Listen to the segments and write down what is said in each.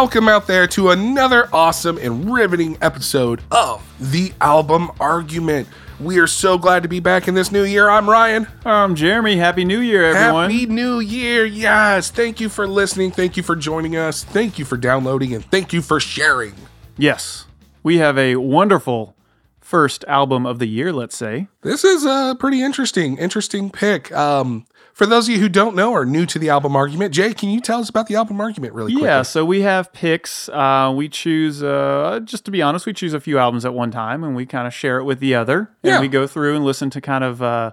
Welcome out there to another awesome and riveting episode of The Album Argument. We are so glad to be back in this new year. I'm Ryan. I'm Jeremy, Happy New Year, everyone. Happy New Year. Yes. Thank you for listening. Thank you for joining us. Thank you for downloading and thank you for sharing. Yes, we have a wonderful first album of the year, let's say. This is a pretty interesting, interesting pick. Um, for those of you who don't know or new to the album argument, Jay, can you tell us about the album argument really quickly? Yeah, so we have picks. Uh, we choose, uh, just to be honest, we choose a few albums at one time and we kind of share it with the other. And Yeah. we go through and listen to kind of uh,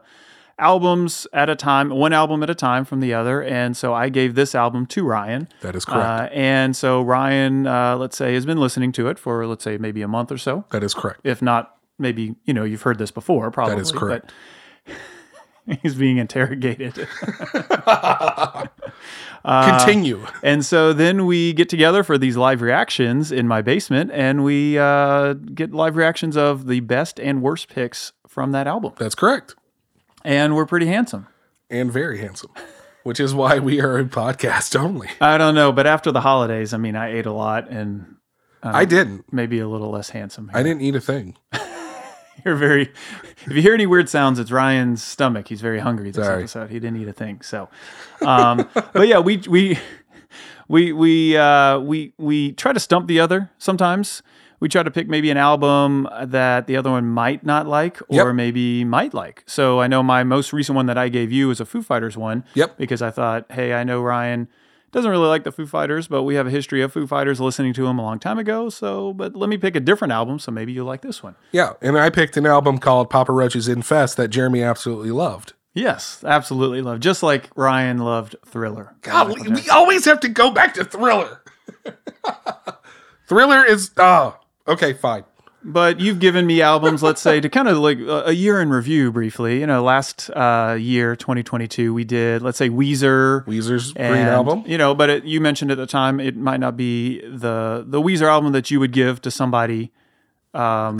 albums at a time, one album at a time from the other. And so I gave this album to Ryan. That is correct. Uh, and so Ryan, uh, let's say, has been listening to it for, let's say, maybe a month or so. that is correct. if not maybe you know you've heard this before probably That is correct. but he's being interrogated Continue. and so then we get together for these live reactions in my basement and we uh, get live reactions of the best and worst picks from that album That's correct. and we're pretty handsome And very handsome, which is why we are a podcast only. i don't know but after the holidays i mean i ate a lot and I didn't. maybe a little less handsome I didn't eat a thing. You're very. If you hear any weird sounds, it's Ryan's stomach. He's very hungry this Sorry. episode. He didn't eat a thing. So, um, but yeah, we we we we uh, we we try to stump the other. Sometimes we try to pick maybe an album that the other one might not like or Yep. maybe might like. So I know my most recent one that I gave you is a Foo Fighters one. Yep. Because I thought, hey, I know Ryan doesn't really like the Foo Fighters, but we have a history of Foo Fighters listening to them a long time ago. So, but let me pick a different album. So maybe you'll like this one. Yeah, and I picked an album called Papa Roach's Infest that Jeremy absolutely loved. Yes, absolutely love. Just like Ryan loved Thriller. God, we, we always have to go back to Thriller. Thriller is oh okay, fine. But you've given me albums, let's say, to kind of like a year in review briefly. You know, last uh, year, 2022, we did, let's say, Weezer. Weezer's and, Green Album. You know, but it, you mentioned at the time it might not be the the Weezer album that you would give to somebody.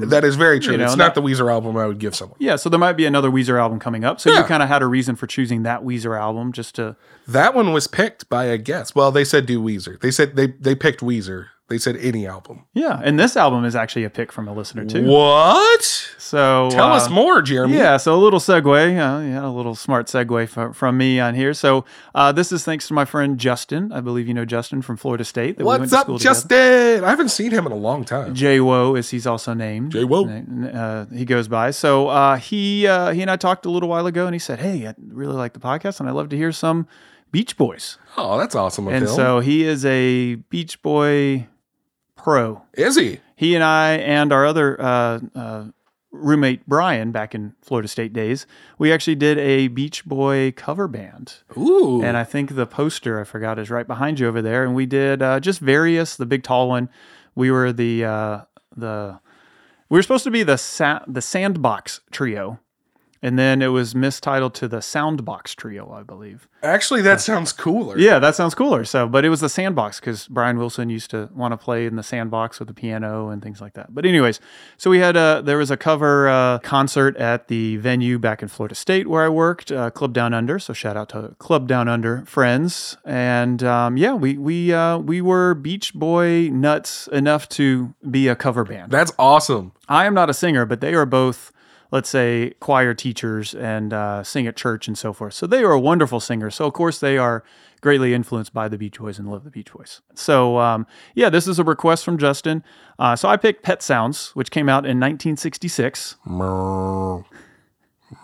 That is very true. you know, it's not the Weezer album I would give someone. Yeah, so there might be another Weezer album coming up. So you kind of had a reason for choosing that Weezer album just to. That one was picked by a guest. Well, they said do Weezer. They said they they picked Weezer. They said any album. Yeah, and this album is actually a pick from a listener too. What? So Tell uh, us more, Jeremy. Yeah, so a little segue, uh, yeah, a little smart segue from, from me on here. So uh, this is thanks to my friend Justin. I believe you know Justin from Florida State. That we went What's to up, school together. Justin? I haven't seen him in a long time. J-Wo, as he's also named. J-Wo. Uh, he goes by. So uh, he uh, he and I talked a little while ago, and he said, "Hey, I really like the podcast, and I'd love to hear some Beach Boys." Oh, that's awesome And so he is a Beach Boy pro. is he? he and I and our other uh, uh, roommate Brian back in Florida State days, we actually did a Beach Boy cover band. Ooh. And I think the poster I forgot is right behind you over there. And we did uh, just various. The big tall one, we were the uh, the we were supposed to be the sa- the Sandbox Trio, and then it was mistitled to the Soundbox Trio, I believe. Actually, that sounds cooler. Yeah, that sounds cooler. So, but it was the sandbox because Brian Wilson used to want to play in the sandbox with the piano and things like that. But anyways, so we had a there was a cover uh, concert at the venue back in Florida State where I worked, uh, Club Down Under. So shout out to Club Down Under friends. And um, yeah, we we uh, we were Beach Boy nuts enough to be a cover band. That's awesome. I am not a singer, but they are both, let's say, choir teachers and uh, sing at church and so forth. So they are wonderful singers. So of course they are greatly influenced by the Beach Boys and love the Beach Boys. So um, yeah, this is a request from Justin. Uh, so I picked Pet Sounds, which came out in 1966.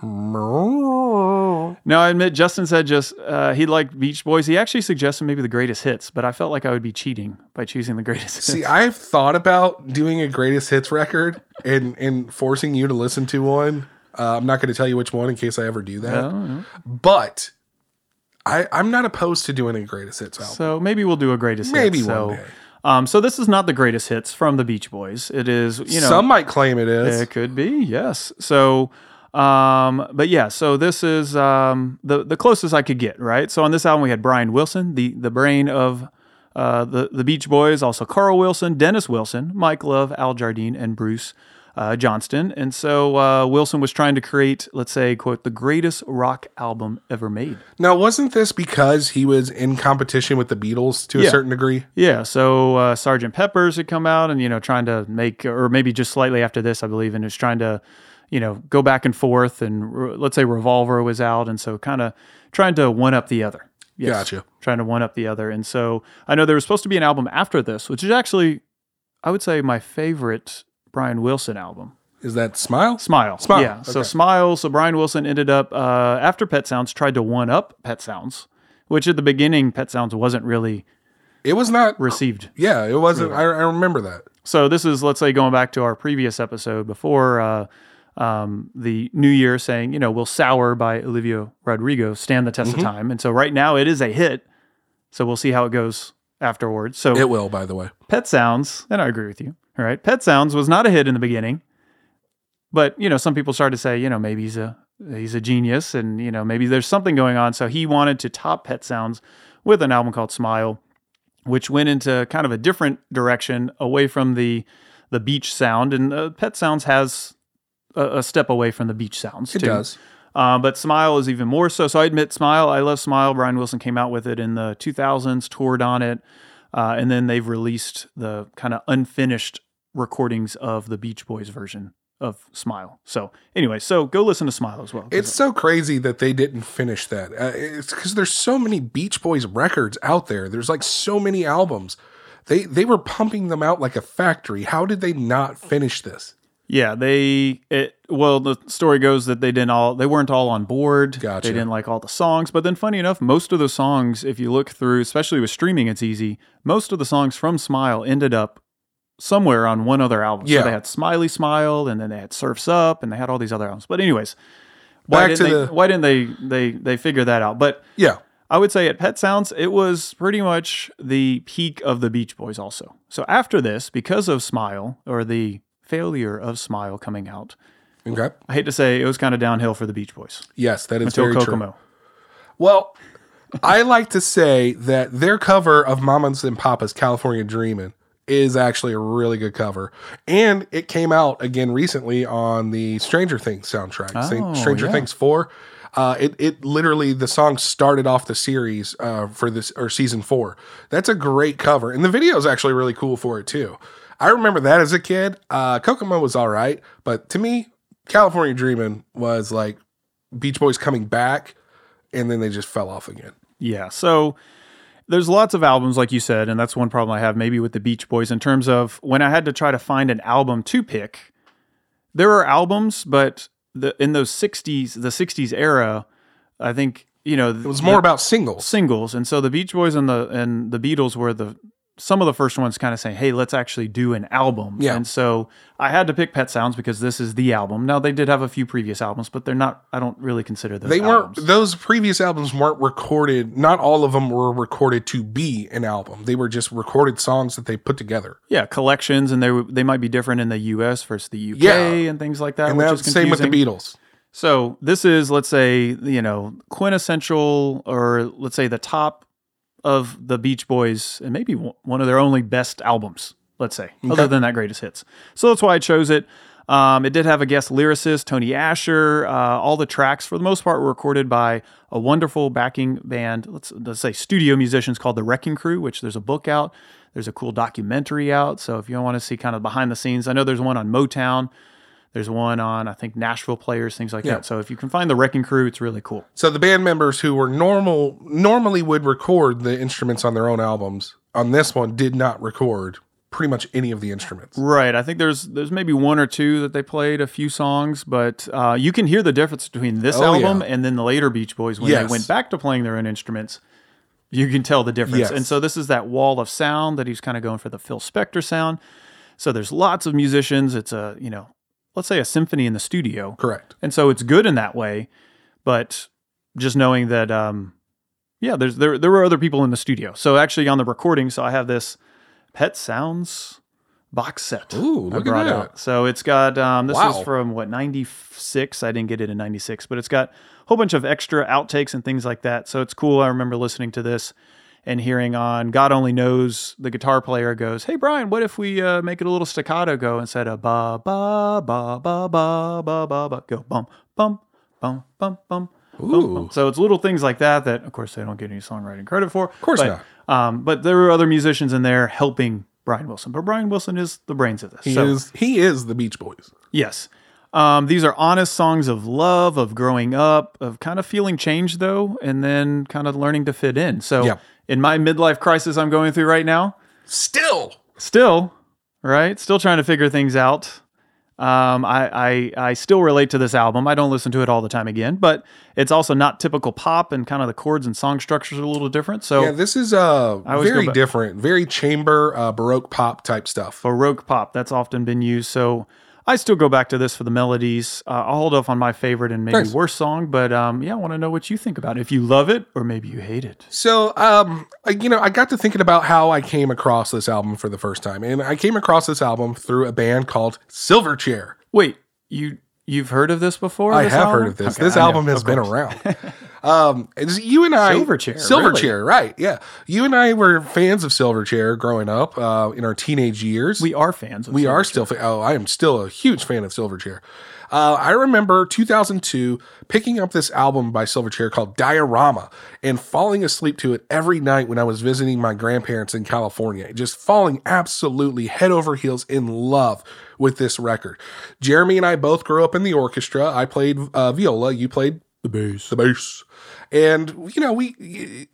Now I admit Justin said just uh, he liked Beach Boys. He actually suggested maybe the greatest hits, but I felt like I would be cheating by choosing the greatest hits. See, I've thought about doing a greatest hits record and and forcing you to listen to one. Uh, I'm not going to tell you which one in case I ever do that. Oh, But I I'm not opposed to doing a greatest hits album. So maybe we'll do a greatest Maybe hits. one so, day. Um, so this is not the greatest hits from the Beach Boys. It is, you know, Some might claim it is. it could be, yes. So, um, but yeah, so this is um, the the closest I could get, right? So on this album we had Brian Wilson, the the brain of uh, the the Beach Boys, also Carl Wilson, Dennis Wilson, Mike Love, Al Jardine, and Bruce uh, Johnston. And so uh, Wilson was trying to create, let's say, quote, the greatest rock album ever made. Now, wasn't this because he was in competition with the Beatles to a certain degree? Yeah, so uh, Sergeant Pepper's had come out and you know trying to make, or maybe just slightly after this, I believe, and was trying to, you know, go back and forth. And let's say Revolver was out, and so kind of trying to one up the other. Yes, Gotcha. Trying to one up the other, and so I know there was supposed to be an album after this, which is actually, I would say, my favorite Brian Wilson album. Is that Smile? Smile. Smile, Yeah. So. Smile. So Brian Wilson ended up uh, after Pet Sounds tried to one up Pet Sounds, which at the beginning Pet Sounds wasn't really It was not. received Yeah, it wasn't. I, I remember that. So this is, let's say, going back to our previous episode before uh, um, the New Year, saying, you know, "Will Sour" by Olivia Rodrigo stand the test Mm-hmm. of time? And so right now it is a hit. So we'll see how it goes afterwards. So It will, by the way. Pet Sounds, and I agree with you. All right, Pet Sounds was not a hit in the beginning, but you know, some people started to say, you know, maybe he's a he's a genius, and you know, maybe there's something going on. So he wanted to top Pet Sounds with an album called Smile, which went into kind of a different direction, away from the the beach sound. And uh, Pet Sounds has a, a step away from the beach sounds. It too. does. Uh, but Smile is even more so. So I admit Smile. I love Smile. Brian Wilson came out with it in the 2000s, toured on it. Uh, and then they've released the kind of unfinished recordings of the Beach Boys version of Smile. So anyway, so go listen to Smile as well. It's so crazy that they didn't finish that. Uh, it's because there's so many Beach Boys records out there. There's like so many albums. They they were pumping them out like a factory. How did they not finish this? Yeah, they it well the story goes that they didn't all they weren't all on board. Gotcha. They didn't like all the songs, but then funny enough, most of the songs if you look through, especially with streaming it's easy, most of the songs from Smile ended up somewhere on one other album. Yeah. So they had Smiley Smile and then they had Surfs Up and they had all these other albums. But anyways, why Back didn't to they, the- why didn't they they they figure that out? But Yeah. I would say at Pet Sounds, it was pretty much the peak of the Beach Boys, also. So after this, because of Smile or the failure of Smile coming out, Okay. I hate to say it was kind of downhill for the Beach Boys Yes, that is until very true. Well, I like to say that their cover of Mamas and Papa's California Dreamin' is actually a really good cover. And it came out again recently on the Stranger Things soundtrack. Oh, Stranger yeah. Things 4. Uh, it, it literally the song started off the series uh, for this or season four. That's a great cover, and the video is actually really cool for it too. I remember that as a kid. Uh, Kokomo was all right, but to me, California Dreamin' was like Beach Boys coming back, and then they just fell off again. Yeah. So there's lots of albums, like you said, and that's one problem I have maybe with the Beach Boys in terms of when I had to try to find an album to pick. There are albums, but the in those '60s, the '60s era, I think you know It was more about singles. singles, and so the Beach Boys and the and the Beatles were the some of the first ones kind of saying, "Hey, let's actually do an album." Yeah. And so I had to pick Pet Sounds because this is the album. Now they did have a few previous albums, but they're not. I don't really consider those. They weren't; those previous albums weren't recorded. Not all of them were recorded to be an album. They were just recorded songs that they put together. Yeah, collections, and they they might be different in the U.S. versus the U.K. Yeah. and things like that. And that's the same with the. Beatles. So this is, let's say, you know, quintessential, or let's say the top of the Beach Boys, and maybe one of their only best albums. Let's say, other than that greatest hits. So that's why I chose it. Um, it did have a guest lyricist, Tony Asher. Uh, all the tracks, for the most part, were recorded by a wonderful backing band. Let's let's say studio musicians called the Wrecking Crew. Which there's a book out. There's a cool documentary out. So if you want to see kind of behind the scenes, I know there's one on Motown. There's one on I think Nashville Players, things like Yeah. that. So if you can find the Wrecking Crew, it's really cool. So the band members who were normal normally would record the instruments on their own albums. On this one, did not record pretty much any of the instruments. Right. I think there's there's maybe one or two that they played a few songs, but uh, you can hear the difference between this Oh, album yeah. and then the later Beach Boys when Yes. they went back to playing their own instruments. You can tell the difference. Yes. And so this is that wall of sound that he's kind of going for the Phil Spector sound. So there's lots of musicians. It's a you know, let's say a symphony in the studio. Correct. and so it's good in that way but just knowing that um yeah there's there there were other people in the studio so actually on the recording so i have this pet sounds box set Ooh, look at that. out. so it's got um this Wow. is from what 96 i didn't get it in 96 but it's got a whole bunch of extra outtakes and things like that so it's cool i remember listening to this and hearing on God Only Knows, the guitar player goes, Hey, Brian, what if we uh, make it a little staccato go instead of ba, ba, ba, ba, ba, ba, ba, ba, go bum, bum, bum, bum, bum. bum, bum. So it's little things like that that, of course, they don't get any songwriting credit for. Of course but, Um, but there were other musicians in there helping Brian Wilson. But Brian Wilson is the brains of this. He so, is he is the Beach Boys. Yes. Um, these are honest songs of love, of growing up, of kind of feeling change, though, and then kind of learning to fit in. So, Yeah. in my midlife crisis I'm going through right now, Still. still, right, still trying to figure things out. Um, I, I I still relate to this album. I don't listen to it all the time again, but it's also not typical pop, and kind of the chords and song structures are a little different. So Yeah, this is uh very different, very chamber uh, baroque pop type stuff. Baroque pop. That's often been used. So I still go back to this for the melodies. Uh, I'll hold off on my favorite and maybe Nice. worst song, but um, yeah, I want to know what you think about it. If you love it or maybe you hate it. So, um, I, you know, I got to thinking about how I came across this album for the first time, and I came across this album through a band called Silverchair. Wait, you you've heard of this before? I this have album? heard of this. Okay, this I know, album has been around. um, you and I, Silverchair, Silverchair, right? Yeah, you and I were fans of Silverchair growing up uh, in our teenage years. We are fans. Of We are still. Fa- oh, I am still a huge fan of Silverchair. Uh, I remember 2002 picking up this album by Silverchair called Diorama and falling asleep to it every night when I was visiting my grandparents in California. Just falling absolutely head over heels in love with this record. Jeremy and I both grew up in the orchestra. I played uh, viola. You played the bass. The bass. And you know we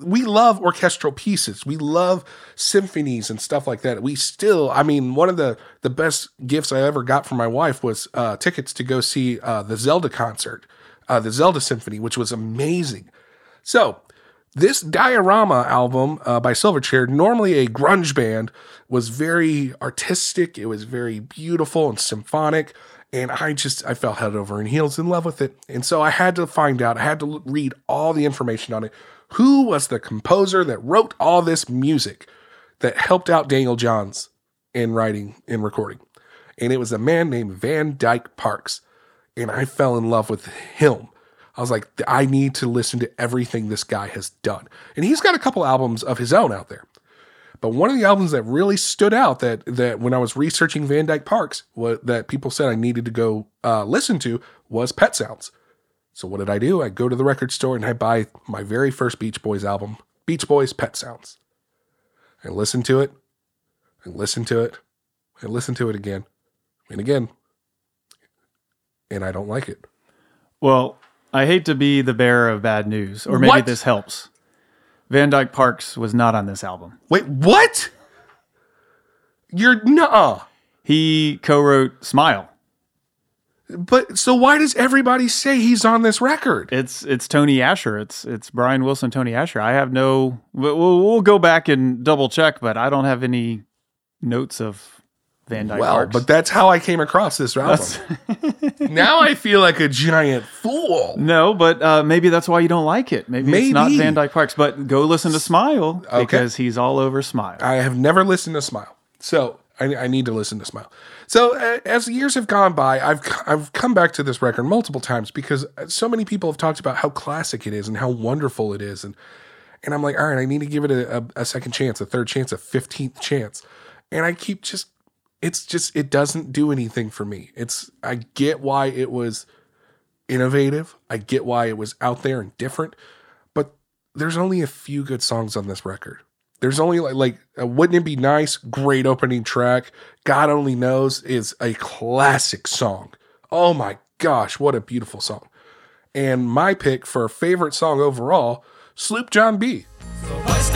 we love orchestral pieces. We love symphonies and stuff like that. We still, I mean, one of the the best gifts I ever got from my wife was uh, tickets to go see uh, the Zelda concert, uh, the Zelda Symphony, which was amazing. So this diorama album uh, by Silverchair, normally a grunge band, was very artistic. It was very beautiful and symphonic. And I just, I fell head over and heels in love with it. And so I had to find out, I had to read all the information on it. Who was the composer that wrote all this music that helped out Daniel Johns in writing and recording? And it was a man named Van Dyke Parks. And I fell in love with him. I was like, I need to listen to everything this guy has done. And he's got a couple albums of his own out there. But one of the albums that really stood out that that when I was researching Van Dyke Parks, what that people said I needed to go uh, listen to was Pet Sounds. So what did I do? I go to the record store and I buy my very first Beach Boys album, Beach Boys Pet Sounds. I listen to it, and listen to it, and listen to it again, and again, and I don't like it. Well, I hate to be the bearer of bad news, or maybe What? this helps. Van Dyke Parks was not on this album. Wait, what? You're nuh He co-wrote "Smile." But so why does everybody say he's on this record? It's it's Tony Asher. It's it's Brian Wilson, Tony Asher. I have no. We'll, we'll go back and double check, but I don't have any notes of Van Dyke Well, Parks. but that's how I came across this album. now I feel like a giant fool. no, but uh, maybe that's why you don't like it. Maybe, it's not Van Dyke Parks. But go listen to Smile Okay. because he's all over Smile. I have never listened to Smile, so I, I need to listen to Smile. So uh, as the years have gone by, I've I've come back to this record multiple times because so many people have talked about how classic it is and how wonderful it is, and and I'm like, all right, I need to give it a, a, a second chance, a third chance, a fifteenth chance, and I keep just, it's just, it doesn't do anything for me. It's I get why it was innovative, I get why it was out there and different, but there's only a few good songs on this record. There's only like like uh, wouldn't it be nice? Great opening track. God only knows is a classic song. Oh my gosh, what a beautiful song! And my pick for favorite song overall, Sloop John B. Hoist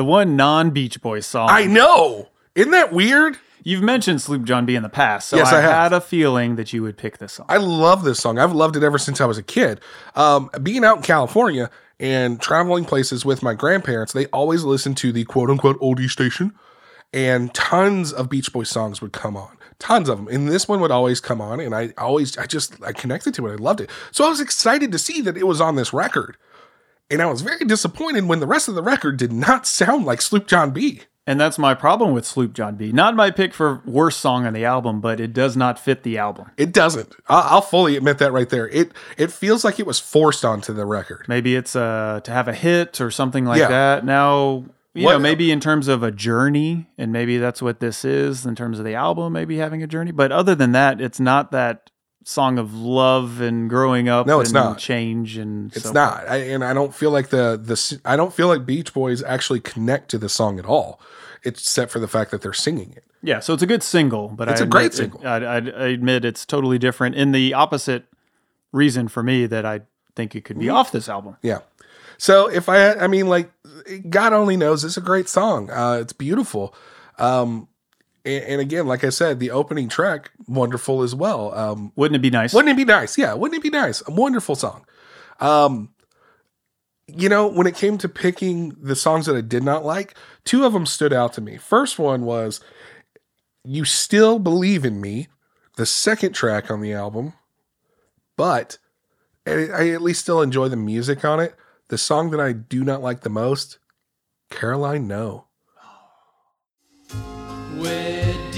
The one non Beach Boys song. I know. Isn't that weird? You've mentioned Sloop John B in the past, so Yes, I, I had a feeling that you would pick this song. I love this song. I've loved it ever since I was a kid. Um, being out in California, and traveling places with my grandparents, they always listened to the quote unquote oldie station, and tons of Beach Boys songs would come on. Tons of them. And this one would always come on, and I always, I just, I connected to it. I loved it. So I was excited to see that it was on this record. And I was very disappointed when the rest of the record did not sound like Sloop John B. And that's my problem with Sloop John B. Not my pick for worst song on the album, but it does not fit the album. It doesn't. I'll, fully admit that right there. It it feels like it was forced onto the record. Maybe it's uh, to have a hit or something like Yeah. that. Now, you What- know, maybe in terms of a journey, and maybe that's what this is in terms of the album, maybe having a journey. But other than that, it's not that song of love and growing up No, it's and not. change and It's so not, I, and I don't feel like the the I don't feel like Beach Boys actually connect to the song at all, except for the fact that they're singing it. Yeah, so it's a good single, but It's I a great single. It, I, I, admit it's totally different in the opposite reason for me that I think it could Mm-hmm. be off this album. Yeah. So if I, I mean, like, God only knows, it's a great song. Uh, it's beautiful. Um, and, and again, like I said, the opening track, wonderful as well. Um, Wouldn't it be nice? Wouldn't it be nice? Yeah, wouldn't it be nice? A wonderful song. Um, you know, when it came to picking the songs that I did not like, two of them stood out to me. First one was You Still Believe in Me, the second track on the album, but I, I at least still enjoy the music on it. The song that I do not like the most, Caroline No.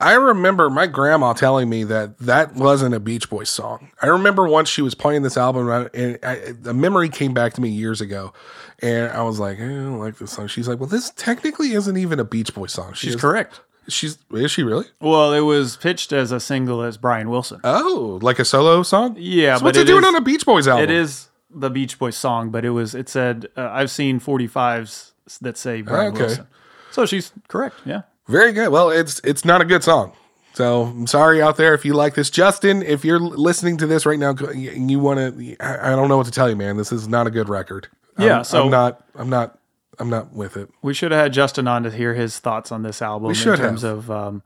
I remember my grandma telling me that that wasn't a Beach Boys song. I remember once she was playing this album, and I, a memory came back to me years ago, and I was like, eh, I don't like this song. She's like, Well, this technically isn't even a Beach Boys song. She She's is- correct. She's is she really? Well, it was pitched as a single as Brian Wilson. Oh, like a solo song? Yeah, So but what's it, it doing is- on a Beach Boys album? It is the Beach Boys song, but it was it said uh, I've seen 45s that say Brian Okay. Wilson. So she's correct. Yeah. Very good. Well, it's it's not a good song. So I'm sorry out there if you like this, Justin. If you're listening to this right now and you want to, I don't know what to tell you, man. This is not a good record. Yeah, I'm, so- I'm not. I'm not. I'm not with it. We should have had Justin on to hear his thoughts on this album in should terms have. of um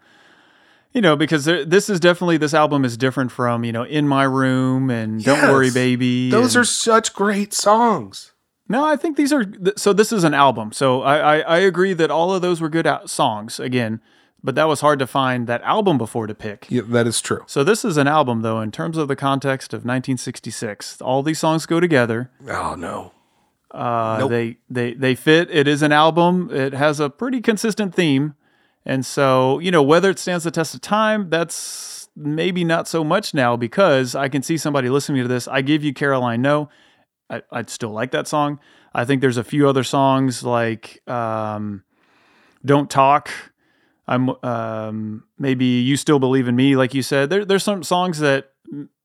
you know, because there, this is definitely this album is different from you know "In My Room" and "Don't Worry, Baby." Those and- are such great songs. No, I think these are. th- So this is an album. So I I, I agree that all of those were good out- songs again, but that was hard to find that album before to pick. Yeah, that is true. So this is an album though in terms of the context of 1966. All these songs go together. Oh no. Uh, Nope. They they they fit. It is an album. It has a pretty consistent theme, and so you know whether it stands the test of time. That's maybe not so much now because I can see somebody listening to this. I give you Caroline No. I, I'd still like that song. I think there's a few other songs like um, Don't Talk. I'm um, maybe you still believe in me, like you said. There, there's some songs that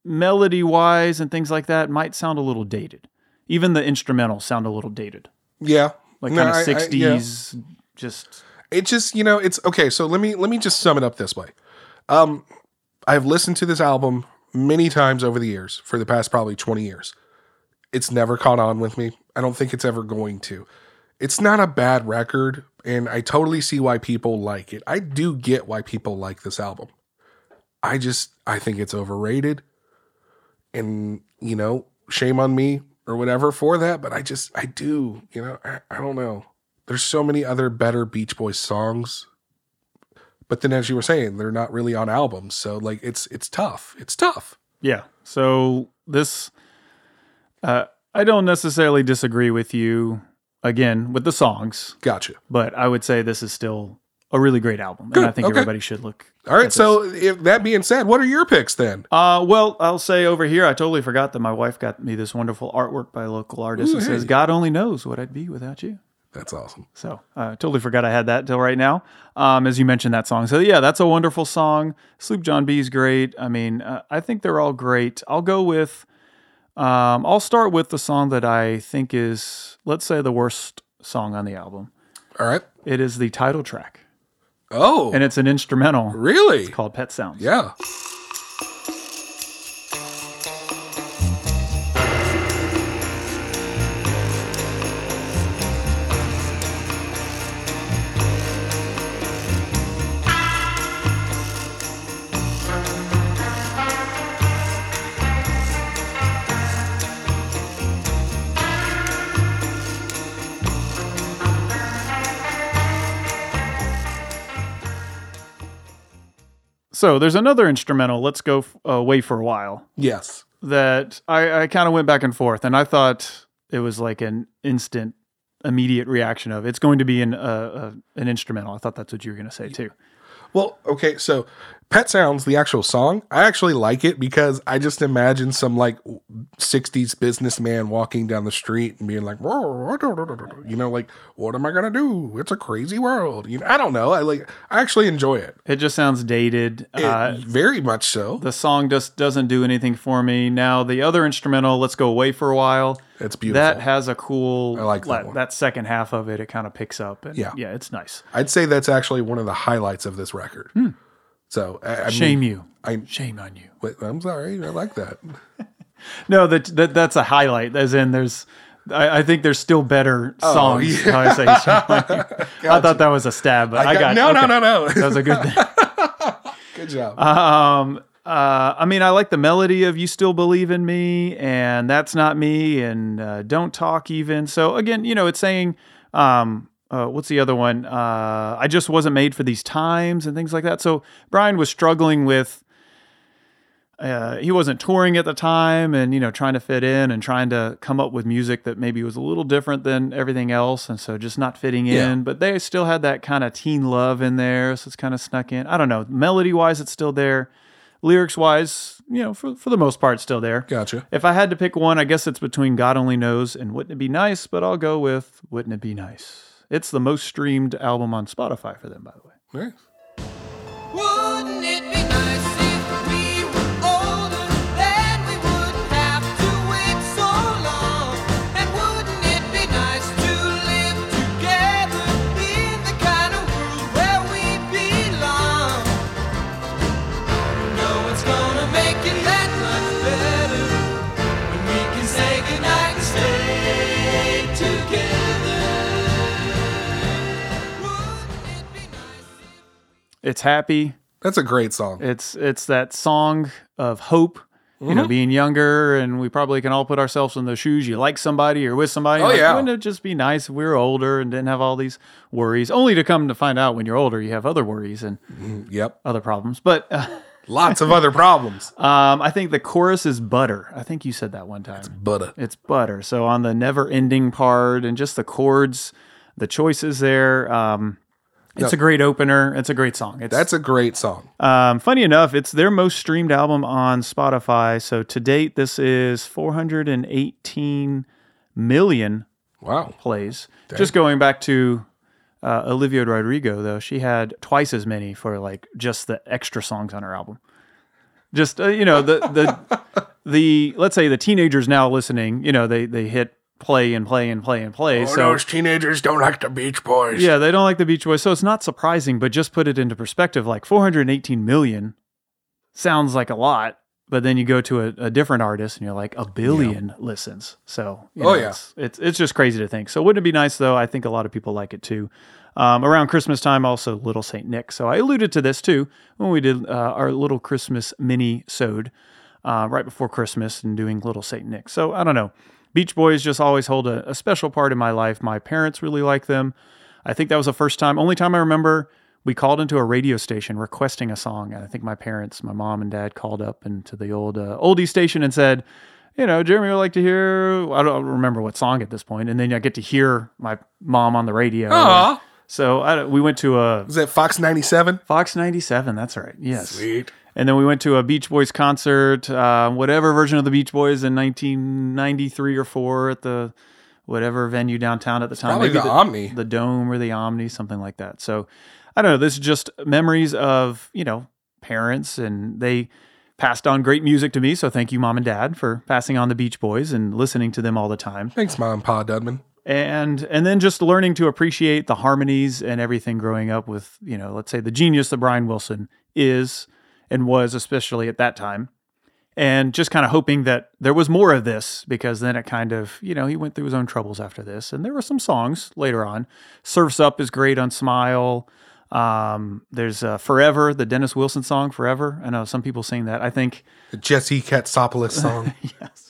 melody wise and things like that might sound a little dated. Even the instrumentals sound a little dated, Yeah. like No, kind of I- yeah. 60s. Just It just, you know, it's okay. So let me let me just sum it up this way. Um, I've listened to this album many times over the years for the past probably 20 years. It's never caught on with me. I don't think it's ever going to. It's not a bad record, and I totally see why people like it. I do get why people like this album. I just I think it's overrated. And, you know, shame on me or whatever for that, but I just I do, you know, I, I don't know there's so many other better Beach Boys songs. But then as you were saying, they're not really on albums. So like it's it's tough. It's tough. yeah. So this, uh, I don't necessarily disagree with you again with the songs, Gotcha. but I would say this is still a really great album, Good, and I think okay. everybody should look. All right. So if that being said, what are your picks then? Uh, well, I'll say over here, I totally forgot that my wife got me this wonderful artwork by a local artist. Ooh, It says, "God only knows what I'd be without you." That's awesome. So I totally forgot I had that till right now. Um, as you mentioned that song. So yeah, that's a wonderful song. Sloop John B is great. I mean, uh, I think they're all great. I'll go with. Um, I'll start with the song that I think is, let's say, the worst song on the album. All right. It is the title track. Oh, and it's an instrumental really? It's called Pet Sounds. Yeah. So there's another instrumental. Let's go f- away for a while. Yes. that I, I kind of went back and forth, and I thought it was like an instant, immediate reaction of it's going to be an uh, uh, an instrumental. I thought that's what you were going to say too. Well, okay, so Pet Sounds, the actual song, I actually like it because I just imagine some like 60s businessman walking down the street and being like, you know, like, what am I going to do? It's a crazy world. You know, I don't know. I like, I actually enjoy it. It just sounds dated. It- uh, very much so. the song just doesn't do anything for me. Now the other instrumental, let's go away for a while. It's beautiful. That has a cool. I like that one. that second half of it. It kind of picks up. And Yeah. yeah, it's nice. I'd say that's actually one of the highlights of this record. So, I, I mean, Shame you. I, Shame on you. wait, I'm sorry. I like that. No, that, that that's a highlight. As in, there's. I, I think there's still better songs. Oh, yeah. I say you. I thought that was a stab, but I, got, no, no, okay. no, no. That was a good thing. Good job. Um, uh, I mean, I like the melody of "You Still Believe in Me" and "That's Not Me" and uh, "Don't Talk" even. So again, you know, it's saying, um, uh, what's the other one? Uh, I just wasn't made for these times and things like that. So Brian was struggling with. Uh, he wasn't touring at the time and you know trying to fit in and trying to come up with music that maybe was a little different than everything else and so just not fitting in Yeah. but they still had that kind of teen love in there so it's kind of snuck in i don't know melody wise it's still there lyrics wise you know for, for the most part still there gotcha. if i had to pick one i guess it's between god only knows and wouldn't it be nice but i'll go with wouldn't it be nice it's the most streamed album on spotify for them by the way Nice. Wouldn't it's happy That's a great song. It's it's that song of hope. You Mm-hmm. know, being younger, and we probably can all put ourselves in those shoes. You like somebody or with somebody. Oh, like, yeah. Wouldn't it just be nice if we were older and didn't have all these worries? Only to come to find out when you're older, you have other worries and Yep. other problems. But uh, Lots of other problems. um, I think the chorus is butter. I think you said that one time. But uh, It's butter. So on the never ending part and just the chords, the choices there. Um, it's a great opener. It's a great song. It's, that's a great song. Um, funny enough, it's their most streamed album on Spotify. So to date, this is 418 million Wow. plays. Just going back to uh, Olivia Rodrigo, though, she had twice as many for like just the extra songs on her album. Just uh, you know the the the let's say the teenagers now listening, you know they they hit play and play and play and play. so Oh, those teenagers don't like the Beach Boys. yeah, they don't like the Beach Boys, so it's not surprising. But just put it into perspective, like 418 million sounds like a lot, but then you go to a, a different artist and you're like a billion listens. So you Oh, know, yeah. it's, it's it's just crazy to think. So wouldn't it be nice though? I think a lot of people like it too. Um, around Christmas time, also Little Saint Nick. So I alluded to this too when we did uh, our little Christmas mini sode uh, right before Christmas and doing Little Saint Nick. So I don't know. Beach Boys just always hold a, a special part in my life. My parents really like them. I think that was the first time, only time I remember we called into a radio station requesting a song. And I think my parents, my mom and dad called up into the old uh, oldie station and said, you know, Jeremy would like to hear, I don't remember what song at this point. And then I get to hear my mom on the radio. Aw. So I, we went to a Is that Fox 97? Fox 97. That's right. Yes. Sweet. And then we went to a Beach Boys concert, uh, whatever version of the Beach Boys in 1993 or four at the whatever venue downtown at the time. probably Maybe the Omni. the Dome or the Omni, something like that. So I don't know. This is just memories of you know parents, and they passed on great music to me. So thank you, mom and dad, for passing on the Beach Boys and listening to them all the time. Thanks, Mom and Pa Dudman. and and then just learning to appreciate the harmonies and everything growing up with you know let's say the genius that Brian Wilson is and was especially at that time. And just kind of hoping that there was more of this because then it kind of you know he went through his own troubles after this. And there were some songs later on. Surfs up is great on smile. Um, there's uh, forever the dennis wilson song forever. I know some people sing that. I think The Jesse Katsopolis song. yes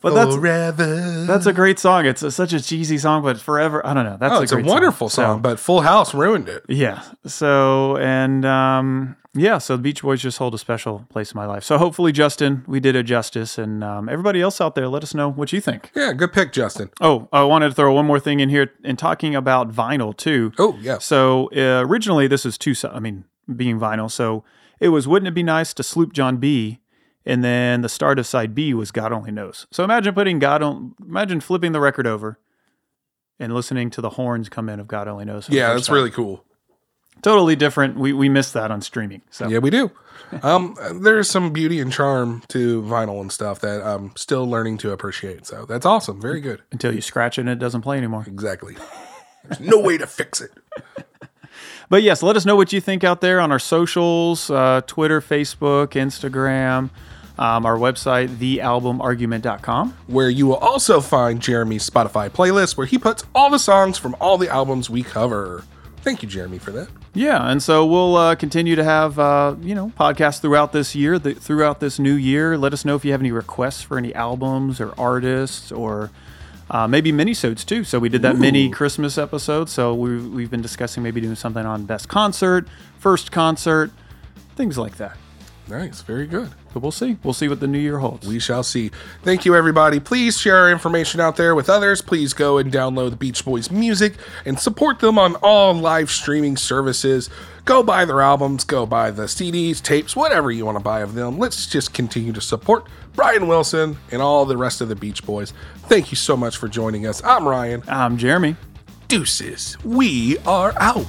but that's Forever. that's a great song it's a, such a cheesy song but forever i don't know that's oh, a it's a wonderful So- song, but Full House ruined it. Yeah. So and um yeah, so the Beach Boys just hold a special place in my life. So hopefully, Justin, we did it justice, and um, everybody else out there, let us know what you think. Yeah, good pick, Justin. Oh, I wanted to throw one more thing in here in talking about vinyl too. Oh, yeah. So uh, originally, this is two. I mean, being vinyl. So it was. Wouldn't it be nice to sloop John B? And then the start of side B was God only knows. So imagine putting God on. Imagine flipping the record over, and listening to the horns come in of God only knows. Yeah, that's time. really cool. totally different. We we missed that on streaming. So Yeah, we do. Um, there's some beauty and charm to vinyl and stuff that I'm still learning to appreciate. So that's awesome. Very good. until you scratch it and it doesn't play anymore. Exactly. There's no way to fix it. But yes, let us know what you think out there on our socials uh, Twitter, Facebook, Instagram, um, our website, thealbumargument.com. Where you will also find Jeremy's Spotify playlist, where he puts all the songs from all the albums we cover. Thank you, Jeremy, for that. Yeah, and so we'll uh, continue to have uh, you know podcasts throughout this year, throughout this new year. Let us know if you have any requests for any albums or artists or uh, maybe minisodes too. So we did that mini Christmas episode. So we, we've been discussing maybe doing something on best concert, first concert, things like that. Nice. Very good. But we'll see. We'll see what the new year holds. We shall see. Thank you, everybody. Please share our information out there with others. Please go and download the Beach Boys music and support them on all live streaming services. Go buy their albums, go buy the CDs, tapes, whatever you want to buy of them. Let's just continue to support Brian Wilson and all the rest of the Beach Boys. Thank you so much for joining us. I'm Ryan. I'm Jeremy. Deuces. We are out.